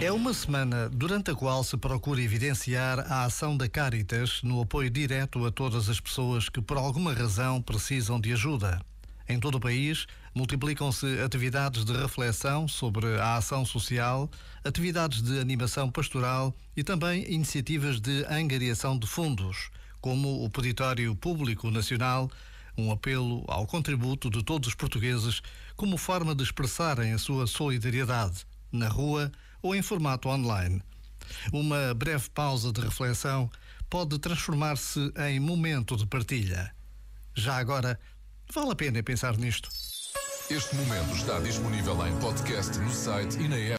É uma semana durante a qual se procura evidenciar a ação da Caritas no apoio direto a todas as pessoas que, por alguma razão, precisam de ajuda. Em todo o país, multiplicam-se atividades de reflexão sobre a ação social, atividades de animação pastoral e também iniciativas de angariação de fundos, como o Peditório Público Nacional, um apelo ao contributo de todos os portugueses como forma de expressarem a sua solidariedade, na rua ou em formato online. Uma breve pausa de reflexão pode transformar-se em momento de partilha. Já agora, vale a pena pensar nisto. Este momento está disponível em podcast no site e na app.